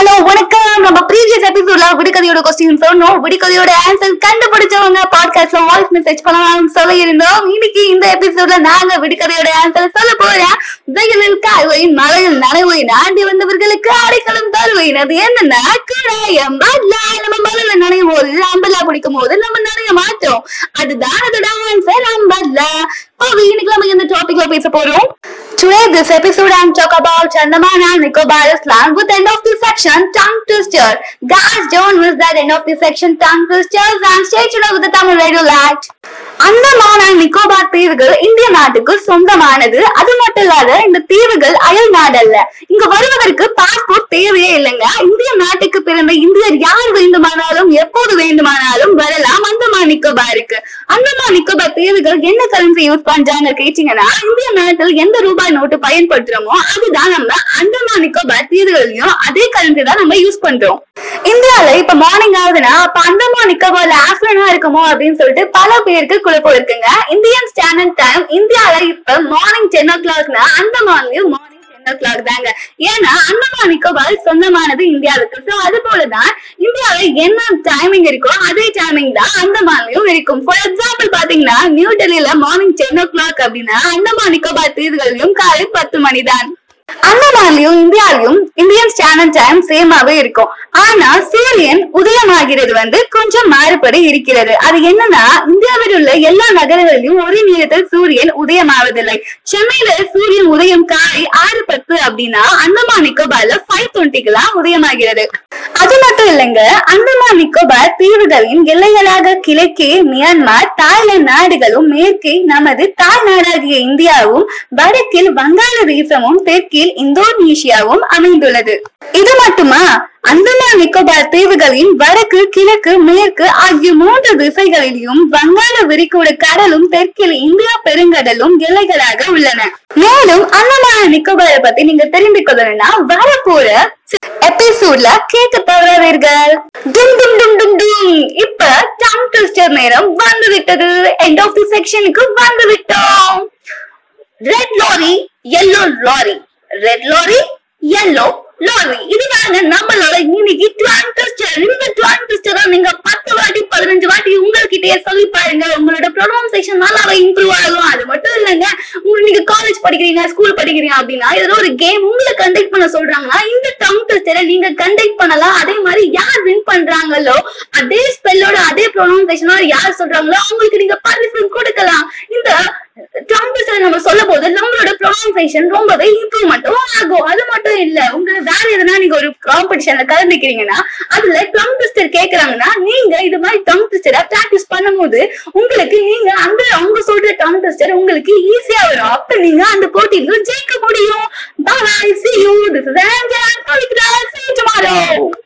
Hello வணக்கம். நம்ம previous எபிசோட்ல விடுகதையோட கொஸ்டின் சொன்னோம். விடுகதையோட ஆன்சர் கண்டுபிடிச்சவங்க பாட்காஸ்ட்ல வாய்ஸ் மெசேஜ் பண்ணலாம் சொல்ல இருந்தோம் இன்னைக்கு இந்த எபிசோட்ல நாங்க விடுகதையோட ஆன்சர் சொல்ல போறேன் வெயிலில் காய்வையின் மழையில் நனைவையின் ஆண்டி வந்தவர்களுக்கு அடைக்கலம் தருவையின் அது என்னன்னா கடாயம். நம்ம மழையில நனையும் போது அம்பல்லா பிடிக்கும் போது நம்ம நனைய மாட்டோம் அதுதான் அதோட ஆன்சர் அம்பல்லா இன்னைக்கு நம்ம இந்த டாபிக்ல பேச போறோம். Today, this episode, I'm talk about Chandaman and Nicobar Island with end of the section, tongue twister. Guys, don't miss that end of the section, tongue twisters, and stay tuned with the Tamil Radio Light. Andaman and Nicobar தீவுகள் இந்திய நாட்டுக்கு சொந்தமானது அது மட்டும் இல்லாத இந்த தீவுகள் அயல் நாடல்ல இங்க வருவதற்கு பாஸ்போர்ட் தேவையே இல்லைங்க இந்திய நாட்டுக்கு பிறந்த இந்தியர் யார் வேண்டுமானாலும் எப்போது வேண்டுமானாலும் அந்தமான் நிக்கோபாருக்கு அந்தமான் நிக்கோபார் தீவுகள் என்ன கரன்சி யூஸ் பண்றாங்க கேட்டீங்கன்னா இந்திய நாட்டில் எந்த ரூபாய் நோட்டு பயன்படுத்துறோமோ அதுதான் நம்ம அந்தமான் நிக்கோபார் தீவுகளையும் அதே கரன்சி தான் நம்ம யூஸ் பண்றோம். இந்தியால இப்ப மார்னிங் ஆகுதுன்னா அப்ப அந்தமான் நிக்கோபார்ல ஆஃப்டர்நூனா இருக்குமோ அப்படின்னு சொல்லிட்டு பல பேருக்கு குழப்பம் இருக்குங்க. இந்தியன் ஸ்டாண்டர்ட் டைம் இந்தியால இப்ப மார்னிங் டென் ஓ கிளாக்னா அந்தமான்லயும் மார்னிங் கிளாக் தாங்க ஏன்னா அந்தமான் நிக்கோபார் சொந்தமானது இந்தியாவுக்கு. சோ அது போலதான் இந்தியாவில என்ன டைமிங் இருக்கோ அதே டைமிங் தான் அந்தமான்லயும் இருக்கும். ஃபார் எக்ஸாம்பிள் பாத்தீங்கன்னா நியூ டெல்லியில மார்னிங் டென் ஓ கிளாக் அப்படின்னா அந்தமான் நிக்கோபார் தீவுகளிலும் காலை பத்து மணி தான் அந்தமான்லயும் இந்தியாவிலும் இந்தியன் ஸ்டாண்டர்ட் டைம் சேமாவே இருக்கும். ஆனா சூரியன் உதயமாகிறது வந்து கொஞ்சம் மாறுபடி இருக்கிறது. அது என்னன்னா இந்தியாவில் உள்ள எல்லா நகரங்களிலும் ஒரே நேரத்தில் சூரியன் உதயமாவதில்லை. சென்னையில சூரியன் உதயம் காலை ஆறு பத்து அப்படின்னா அந்தமான் நிக்கோபார்ல ஃபைவ் டுவெண்ட்டிக்கெல்லாம் உதயமாகிறது. அது மட்டும் இல்லைங்க அந்தமான் நிக்கோபார் தீவுகளின் எல்லைகளாக கிழக்கே மியான்மர் தாய்லாந்து நாடுகளும் மேற்கே நமது தாய் நாடாகிய இந்தியாவும் வடக்கில் வங்காள தேசமும் தெற்கில் இந்தோனேஷியாவும் அமைந்துள்ளது. இது மட்டுமா? அந்தமான் நிக்கோபார் தீவுகளின் வடக்கு கிழக்கு மேற்கு ஆகிய மூன்று திசைகளிலும் வங்காள விரிகுடா கடலும் தெற்கில் இந்தியா பெருங்கடலும் எல்லைகளாக உள்ளன. மேலும் அந்தமான நிக்கோபாரை பத்தி நீங்க தெரிந்து கொள்ளணும்னா வரப்போற எபிசோட்ல கேட்க தவறாதீர்கள் டும் டும் டும் டும் டும். இப்ப டம் ட்விஸ்டர் நேரம் வந்து விட்டது எண்ட் ஆஃப் தி செக்ஷனுக்கு வந்து விட்டோம் red lorry yellow lorry red lorry yellow இதுதாங்க நம்மளோட இன்னைக்கு டுவென் ட்விஸ்டர் இந்த டுவென் ட்விஸ்டர் நீங்க பத்து வாட்டி பதினஞ்சு வாட்டி உங்ககிட்டயே சொல்லி பாருங்க. உங்களோட ப்ரொனவுன்சேஷன் நல்லாவே இம்ப்ரூவ் ஆகும். அது மட்டும் இல்லைங்க உங்களுக்கு நீங்க காலேஜ் படிக்கிறீங்க ஸ்கூல் படிக்கிறீங்க அப்படின்னா ஏதோ ஒரு கேம் உங்களை கண்டக்ட் பண்ண சொல்றாங்கன்னா இந்த டங் ட்விஸ்டரை நீங்க கண்டக்ட் பண்ணலாம். அதே மாதிரி யார் வின் பண்றாங்களோ அதே ஸ்பெல்லோட அதே ப்ரொனவுன்சேஷனோட யார் சொல்றாங்களோ அவங்களுக்கு நீங்க பரிசு கொடுக்கலாம். இந்த டங் நம்ம சொல்ல போது நம்மளோட ப்ரொனன்சேஷன் ரொம்பவே இம்ப்ரூவ்மெண்ட்டும் ஆகும். அது மட்டும் இல்ல உங்களை வேற எதனா நீங்க ஒரு காம்படிஷன்ல கலந்துக்கிறீங்கன்னா அதுல டங் ட்விஸ்டர் கேக்குறாங்கன்னா நீங்க இது மாதிரி டங் ட்விஸ்டரை பிராக்டிஸ் பண்ணும்போது உங்களுக்கு நீங்க அந்த அவங்க சொல்ற டங் ட்விஸ்டர் உங்களுக்கு ஈஸியா வரும். அப்ப நீங்க அந்த போட்டியிலும் ஜெயிக்க முடியும். Bye see Pavithra this tomorrow